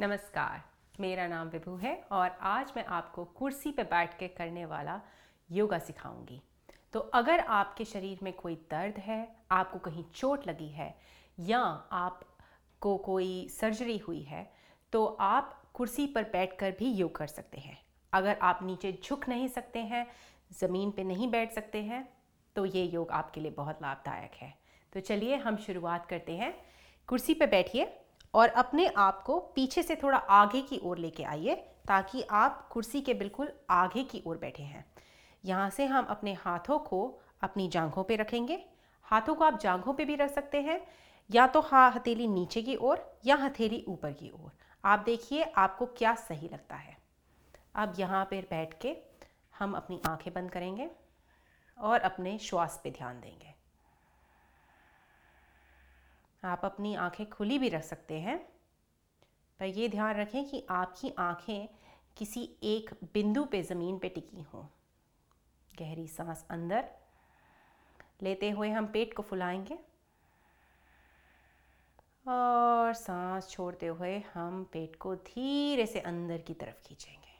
नमस्कार, मेरा नाम विभू है और आज मैं आपको कुर्सी पर बैठ के करने वाला योगा सिखाऊँगी। तो अगर आपके शरीर में कोई दर्द है, आपको कहीं चोट लगी है या आपको कोई सर्जरी हुई है तो आप कुर्सी पर बैठकर भी योग कर सकते हैं। अगर आप नीचे झुक नहीं सकते हैं, ज़मीन पे नहीं बैठ सकते हैं तो ये योग आपके लिए बहुत लाभदायक है। तो चलिए हम शुरुआत करते हैं। कुर्सी पर बैठिए। और अपने आप को पीछे से थोड़ा आगे की ओर लेके आइए, ताकि आप कुर्सी के बिल्कुल आगे की ओर बैठे हैं। यहाँ से हम अपने हाथों को अपनी जांघों पे रखेंगे। हाथों को आप जांघों पे भी रख सकते हैं, या तो हाँ हथेली नीचे की ओर, या हथेली ऊपर की ओर। आप देखिए आपको क्या सही लगता है। अब यहाँ पर बैठ के हम अपनी आँखें बंद करेंगे और अपने श्वास पे ध्यान देंगे। आप अपनी आँखें खुली भी रख सकते हैं। पर ये ध्यान रखें कि आपकी आँखें किसी एक बिंदु पे ज़मीन पे टिकी हों। गहरी सांस अंदर। लेते हुए हम पेट को फुलाएँगे। और सांस छोड़ते हुए हम पेट को धीरे से अंदर की तरफ़ खींचेंगे।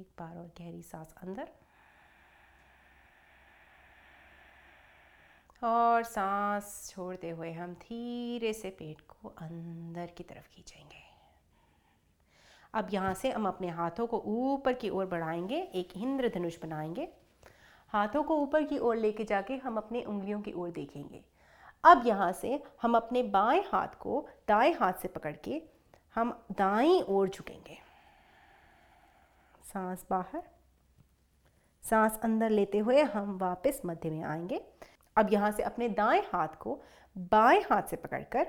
एक बार और गहरी सांस अंदर। और सांस छोड़ते हुए हम धीरे से पेट को अंदर की तरफ़ खींचेंगे। अब यहाँ से हम अपने हाथों को ऊपर की ओर बढ़ाएँगे, एक इंद्रधनुष बनाएँगे। हाथों को ऊपर की ओर लेके जाके हम अपने उंगलियों की ओर देखेंगे। अब यहाँ से हम अपने बाएँ हाथ को दाएँ हाथ से पकड़ के हम दाएँ ओर झुकेंगे। सांस बाहर। सांस अंदर लेते हुए हम वापस मध्य में आएँगे। अब यहाँ से अपने दाएँ हाथ को बाएँ हाथ से पकड़कर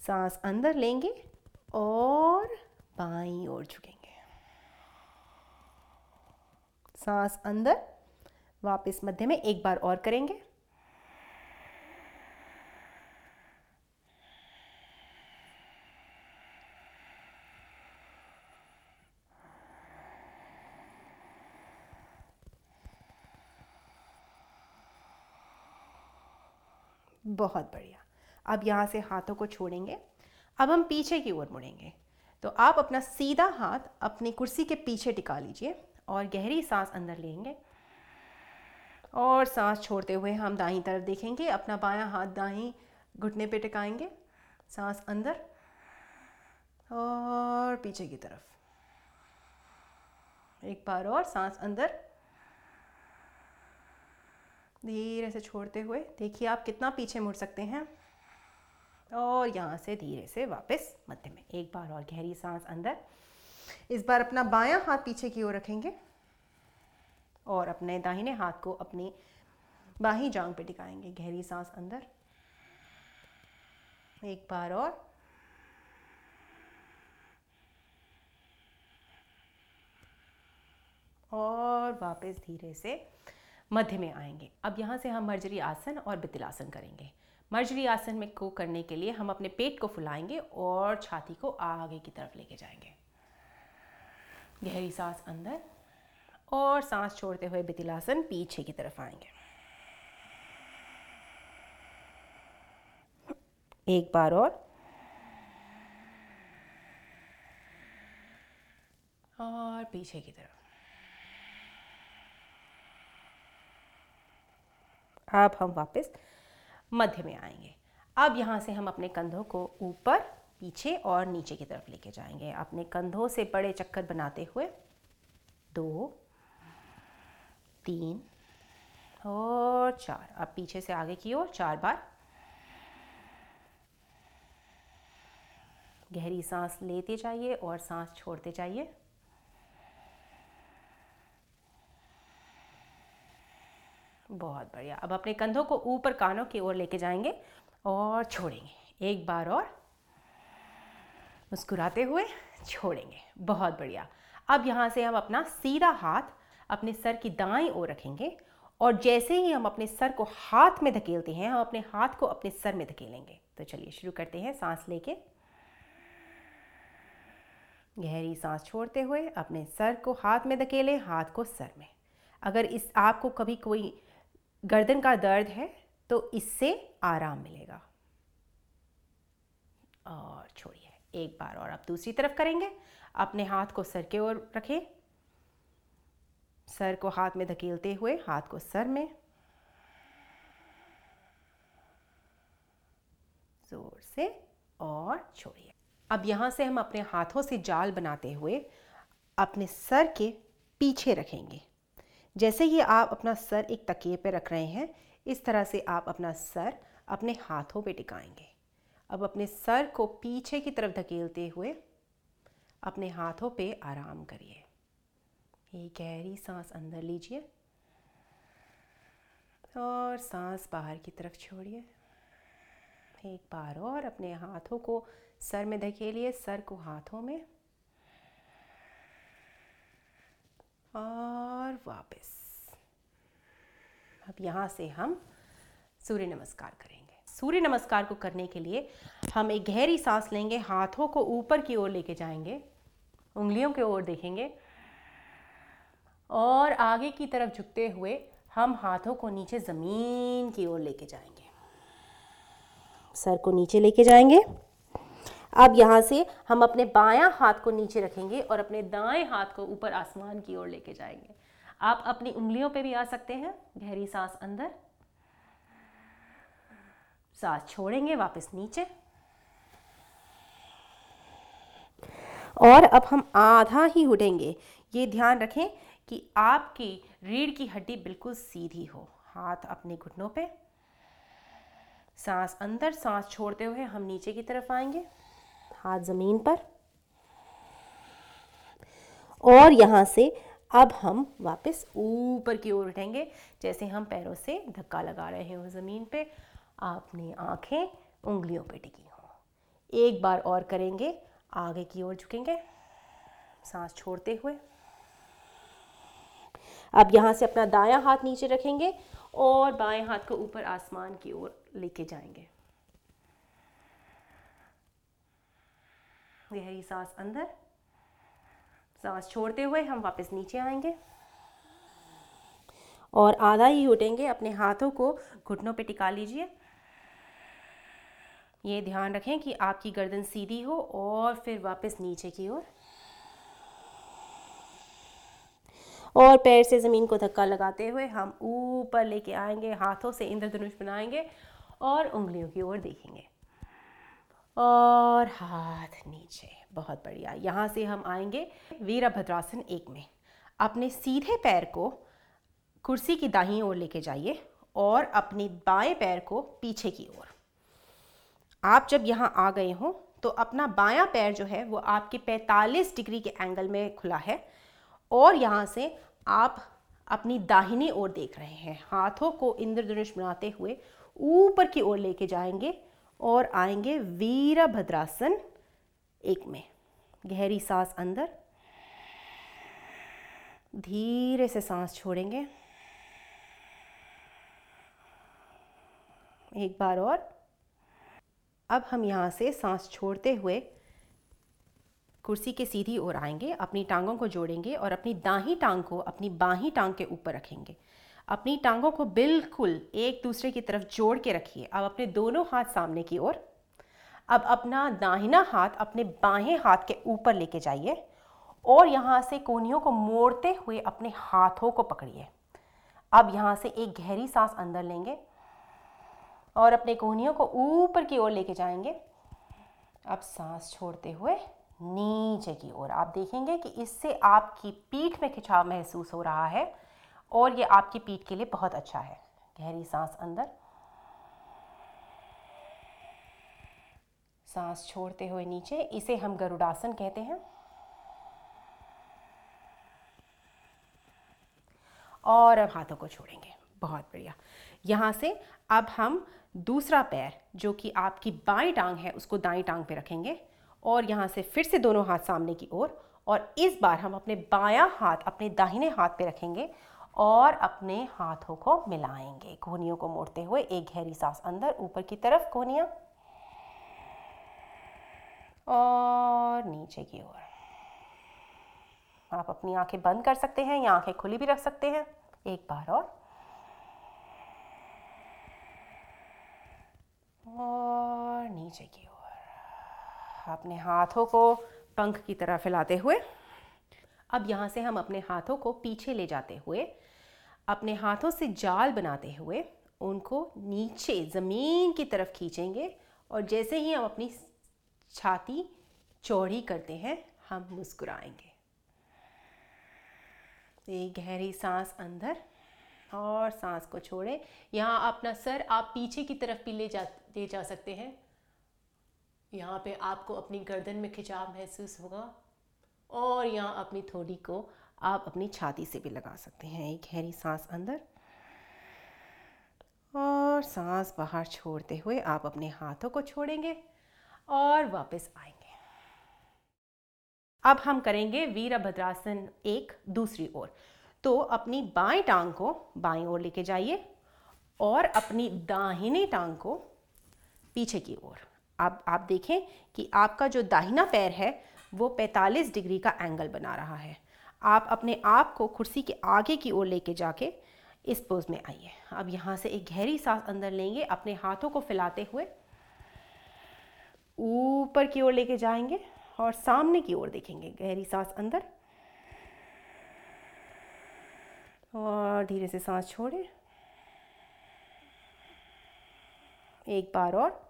सांस अंदर लेंगे और बाई ओर झुकेंगे। सांस अंदर, वापस मध्य में एक बार और करेंगे। बहुत बढ़िया। अब यहाँ से हाथों को छोड़ेंगे। अब हम पीछे की ओर मुड़ेंगे। तो आप अपना सीधा हाथ अपनी कुर्सी के पीछे टिका लीजिए और गहरी सांस अंदर लेंगे। और सांस छोड़ते हुए हम दाई तरफ़ देखेंगे। अपना बायां हाथ दाई घुटने पे टिकाएँगे। सांस अंदर और पीछे की तरफ़। एक बार और सांस अंदर। धीरे से छोड़ते हुए, देखिए आप कितना पीछे मुड़ सकते हैं। और यहाँ से धीरे से वापस मध्य में, एक बार और गहरी सांस अंदर। इस बार अपना बायां हाथ पीछे की ओर रखेंगे और अपने दाहिने हाथ को अपनी बाही जांग पे टिकाएँगे। गहरी सांस अंदर। एक बार और। और वापस धीरे से मध्य में आएँगे। अब यहाँ से हम मर्जरी आसन और बितिलासन करेंगे। मर्जरी आसन में को करने के लिए हम अपने पेट को फुलाएँगे और छाती को आगे की तरफ़ लेके जाएँगे। गहरी सांस अंदर और सांस छोड़ते हुए बितिलासन पीछे की तरफ़ आएँगे। एक बार और। और पीछे की तरफ़। अब हम वापस मध्य में आएँगे। अब यहाँ से हम अपने कंधों को ऊपर, पीछे और नीचे की तरफ़ लेके जाएँगे। अपने कंधों से बड़े चक्कर बनाते हुए दो, तीन और चार। अब पीछे से आगे की ओर चार बार गहरी सांस लेते जाइए और सांस छोड़ते जाइए। बहुत बढ़िया। अब अपने कंधों को ऊपर कानों की ओर लेके जाएँगे और छोड़ेंगे। एक बार और मुस्कुराते हुए छोड़ेंगे। बहुत बढ़िया। अब यहाँ से हम अपना सीधा हाथ अपने सर की दाएँ ओर रखेंगे और जैसे ही हम अपने सर को हाथ में धकेलते हैं, हम अपने हाथ को अपने सर में धकेलेंगे। तो चलिए शुरू करते हैं सांस लेके। गहरी सांस छोड़ते हुए अपने सर को हाथ में धकेलें, हाथ को सर में। अगर इस आपको कभी कोई गर्दन का दर्द है तो इससे आराम मिलेगा। और छोड़िए, एक बार और अब दूसरी तरफ़ करेंगे। अपने हाथ को सर के ओर रखें। सर को हाथ में धकेलते हुए, हाथ को सर में। ज़ोर से और छोड़िए। अब यहाँ से हम अपने हाथों से जाल बनाते हुए अपने सर के पीछे रखेंगे। जैसे ही आप अपना सर एक तकिए पे रख रहे हैं, इस तरह से आप अपना सर अपने हाथों पे टिकाएँगे। अब अपने सर को पीछे की तरफ़ धकेलते हुए अपने हाथों पे आराम करिए। एक गहरी सांस अंदर लीजिए और सांस बाहर की तरफ़ छोड़िए। एक बार और अपने हाथों को सर में धकेलिए, सर को हाथों में। और वापस। अब यहाँ से हम सूर्य नमस्कार करेंगे। सूर्य नमस्कार को करने के लिए हम एक गहरी सांस लेंगे, हाथों को ऊपर की ओर लेके जाएँगे, उंगलियों के ओर देखेंगे, और आगे की तरफ़ झुकते हुए हम हाथों को नीचे ज़मीन की ओर लेके जाएँगे। सर को नीचे लेके जाएँगे। अब यहाँ से हम अपने बायां हाथ को नीचे रखेंगे और अपने दाएँ हाथ को ऊपर आसमान की ओर लेके जाएँगे। आप अपनी उंगलियों पे भी आ सकते हैं। गहरी सांस अंदर। सांस छोड़ेंगे, वापस नीचे। और अब हम आधा ही उठेंगे। ये ध्यान रखें कि आपकी रीढ़ की हड्डी बिल्कुल सीधी हो। हाथ अपने घुटनों पे। सांस अंदर, सांस छोड़ते हुए हम नीचे की तरफ़ आएँगे। हाथ ज़मीन पर। और यहाँ से अब हम वापस ऊपर की ओर उठेंगे। जैसे हम पैरों से धक्का लगा रहे हो ज़मीन पे, आपने आँखें उंगलियों पे टिकी हों। एक बार और करेंगे, आगे की ओर झुकेंगे। सांस छोड़ते हुए। अब यहाँ से अपना दायां हाथ नीचे रखेंगे और बाएँ हाथ को ऊपर आसमान की ओर लेके जाएँगे। गहरी सांस अंदर। सांस छोड़ते हुए हम वापस नीचे आएँगे। और आधा ही उठेंगे, अपने हाथों को घुटनों पे टिका लीजिए। ये ध्यान रखें कि आपकी गर्दन सीधी हो और फिर वापस नीचे की ओर। और पैर से ज़मीन को धक्का लगाते हुए हम ऊपर लेके आएँगे, हाथों से इंद्रधनुष बनाएँगे और उंगलियों की ओर देखेंगे। और हाथ नीचे। बहुत बढ़िया। यहाँ से हम आएँगे वीरभद्रासन एक में। अपने सीधे पैर को कुर्सी की दाही ओर लेके जाइए और अपने बाएँ पैर को पीछे की ओर। आप जब यहाँ आ गए हों तो अपना बायां पैर जो है, वो आपके 45 डिग्री के एंगल में खुला है और यहाँ से आप अपनी दाहिनी ओर देख रहे हैं। हाथों को इंद्रधनुष बनाते हुए ऊपर की ओर लेके जाएँगे और आएँगे वीरभद्रासन एक में। गहरी सांस अंदर। धीरे से सांस छोड़ेंगे। एक बार और। अब हम यहाँ से सांस छोड़ते हुए कुर्सी के सीधी ओर आएँगे, अपनी टांगों को जोड़ेंगे और अपनी दाही टांग को अपनी बाही टांग के ऊपर रखेंगे। अपनी टांगों को बिल्कुल एक दूसरे की तरफ़ जोड़ के रखिए। अब अपने दोनों हाथ सामने की ओर। अब अपना दाहिना हाथ अपने बाहें हाथ के ऊपर लेके जाइए और यहाँ से कोनियों को मोड़ते हुए अपने हाथों को पकड़िए। अब यहाँ से एक गहरी सांस अंदर लेंगे और अपने कोहनियों को ऊपर की ओर लेके जाएँगे। अब सांस छोड़ते हुए नीचे की ओर। आप देखेंगे कि इससे आपकी पीठ में खिंचाव महसूस हो रहा है। और ये आपकी पीठ के लिए बहुत अच्छा है। गहरी सांस अंदर। सांस छोड़ते हुए नीचे इसे हम गरुड़ासन कहते हैं। और अब हाथों को छोड़ेंगे। बहुत बढ़िया। यहाँ से अब हम दूसरा पैर जो कि आपकी बाएँ टांग है उसको दाएँ टांग पे रखेंगे। और यहाँ से फिर से दोनों हाथ सामने की ओर। और, और इस बार हम अपने बायां हाथ अपने दाहिने हाथ पे रखेंगे। और अपने हाथों को मिलाएँगे। कोहनियों को मोड़ते हुए एक गहरी सांस अंदर, ऊपर की तरफ़ कोहनिया। और नीचे की ओर। आप अपनी आँखें बंद कर सकते हैं या आँखें खुली भी रख सकते हैं। एक बार और। और नीचे की ओर। अपने हाथों को पंख की तरह फैलाते हुए। अब यहाँ से हम अपने हाथों को पीछे ले जाते हुए अपने हाथों से जाल बनाते हुए उनको नीचे ज़मीन की तरफ़ खींचेंगे और जैसे ही हम अपनी छाती चौड़ी करते हैं, हम मुस्कुराएँगे। एक गहरी सांस अंदर और सांस को छोड़ें। यहाँ अपना सर आप पीछे की तरफ़ भी ले जा ले जा सकते हैं। यहाँ पे आपको अपनी गर्दन में खिंचाव महसूस होगा और यहाँ अपनी थोड़ी को आप अपनी छाती से भी लगा सकते हैं। एक गहरी सांस अंदर और सांस बाहर छोड़ते हुए आप अपने हाथों को छोड़ेंगे और वापस आएँगे। अब हम करेंगे वीरभद्रासन एक, दूसरी ओर। तो अपनी बाएँ टांग को बाएँ ओर लेके जाइए और अपनी दाहिनी टांग को पीछे की ओर। अब आप देखें कि आपका जो दाहिना पैर है, वो 45 डिग्री का एंगल बना रहा है। आप अपने आप को कुर्सी के आगे की ओर लेके जाके इस पोज में आइए। अब यहाँ से एक गहरी सांस अंदर लेंगे, अपने हाथों को फैलाते हुए। ऊपर की ओर लेके जाएँगे और सामने की ओर देखेंगे, गहरी सांस अंदर। और धीरे से सांस छोड़े। एक बार और।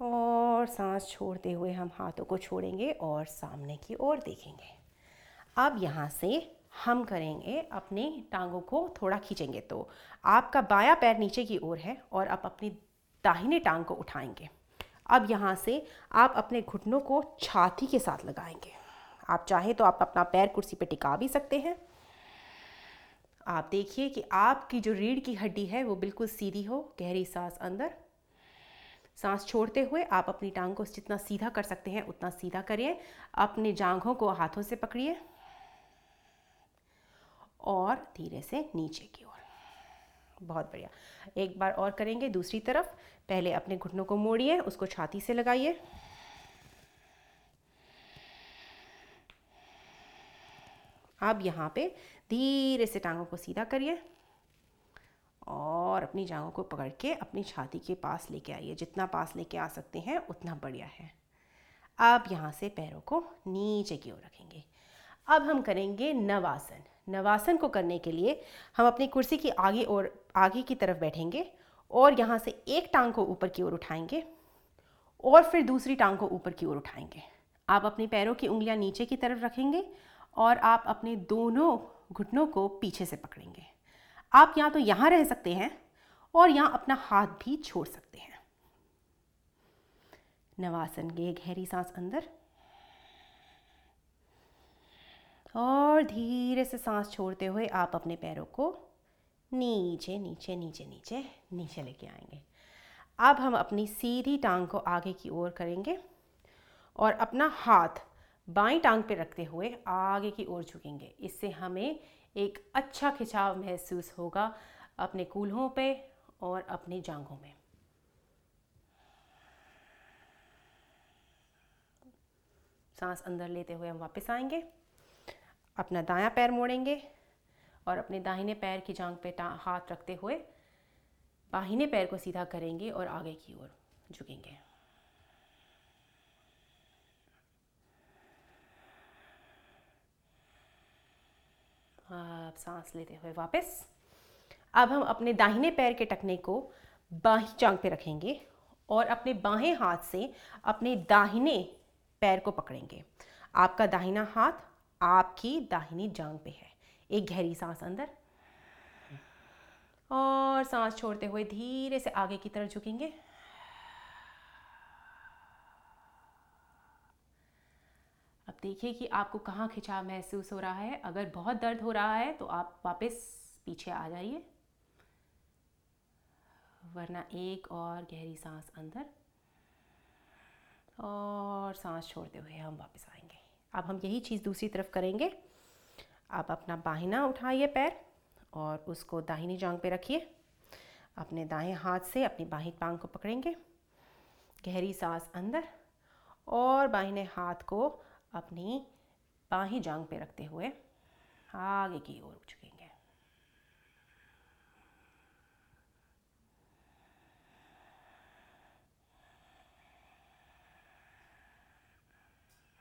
और सांस छोड़ते हुए हम हाथों को छोड़ेंगे और सामने की ओर देखेंगे। अब यहाँ से हम करेंगे अपने टांगों को थोड़ा खींचेंगे तो आपका बायां पैर नीचे की ओर है और आप अपनी दाहिने टांग को उठाएँगे। अब यहाँ से आप अपने घुटनों को छाती के साथ लगाएँगे। आप चाहें तो आप अपना पैर कुर्सी पर टिका भी सकते हैं। आप देखिए कि आपकी जो रीढ़ की हड्डी है वो बिल्कुल सीधी हो, गहरी सांस अंदर सांस छोड़ते हुए आप अपनी टांग को जितना सीधा कर सकते हैं, उतना सीधा करिए। अपने जांघों को हाथों से पकड़िए। और धीरे से नीचे की ओर। बहुत बढ़िया। एक बार और करेंगे दूसरी तरफ़। पहले अपने घुटनों को मोड़िए, उसको छाती से लगाइए। अब यहाँ पे धीरे से टांगों को सीधा करिए। और अपनी जांघों को पकड़ के अपनी छाती के पास लेके आइए। जितना पास लेके आ सकते हैं, उतना बढ़िया है। अब यहाँ से पैरों को नीचे की ओर रखेंगे। अब हम करेंगे नवासन। नवासन को करने के लिए हम अपनी कुर्सी की आगे और आगे की तरफ़ बैठेंगे और यहाँ से एक टांग को ऊपर की ओर उठाएँगे और फिर दूसरी टांग को ऊपर की ओर उठाएँगे। आप अपने पैरों की उंगलियाँ नीचे की तरफ़ रखेंगे और आप अपने दोनों घुटनों को पीछे से पकड़ेंगे। आप या तो यहाँ रह सकते हैं और यहाँ अपना हाथ भी छोड़ सकते हैं। नवासन के गहरी सांस अंदर और धीरे से सांस छोड़ते हुए आप अपने पैरों को नीचे नीचे नीचे नीचे नीचे लेके आएँगे। अब हम अपनी सीधी टांग को आगे की ओर करेंगे और अपना हाथ बाई टांग पे रखते हुए आगे की ओर झुकेंगे। इससे हमें एक अच्छा खिंचाव महसूस होगा अपने कूल्हों पे और अपनी जांघों में। सांस अंदर लेते हुए हम वापस आएँगे, अपना दायां पैर मोड़ेंगे और अपने दाहिने पैर की जांग पे हाथ रखते हुए बाहिने पैर को सीधा करेंगे और आगे की ओर झुकेंगे। आप सांस लेते हुए वापस। अब हम अपने दाहिने पैर के टकने को बाही जांग पे रखेंगे और अपने बाहें हाथ से अपने दाहिने पैर को पकड़ेंगे। आपका दाहिना हाथ आपकी दाहिनी जांग पे है। एक गहरी सांस अंदर। और सांस छोड़ते हुए धीरे से आगे की तरफ़ झुकेंगे। अब देखिए कि आपको कहाँ खिंचाव महसूस हो रहा है। अगर बहुत दर्द हो रहा है तो आप वापस पीछे आ जाइए। वरना एक और गहरी सांस अंदर और सांस छोड़ते हुए हम वापस आएँगे। अब हम यही चीज़ दूसरी तरफ़ करेंगे। आप अपना बाहिना उठाइए पैर और उसको दाहिनी जांग पे रखिए। अपने दाएँ हाथ से अपनी बाही टांग को पकड़ेंगे। गहरी सांस अंदर और बाहिने हाथ को अपनी बाहीं जांग पे रखते हुए आगे की ओर झुकेंगे।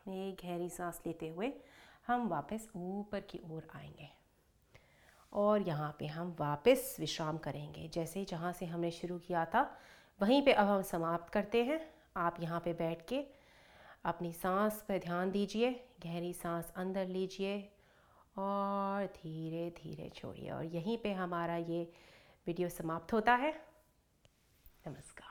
एक गहरी सांस लेते हुए हम वापस ऊपर की ओर आएँगे और यहाँ पे हम वापस विश्राम करेंगे। जैसे जहाँ से हमने शुरू किया था, वहीं पे अब हम समाप्त करते हैं। आप यहाँ पे बैठ के अपनी सांस पर ध्यान दीजिए, गहरी सांस अंदर लीजिए और धीरे धीरे छोड़िए। और यहीं पे हमारा ये वीडियो समाप्त होता है। नमस्कार।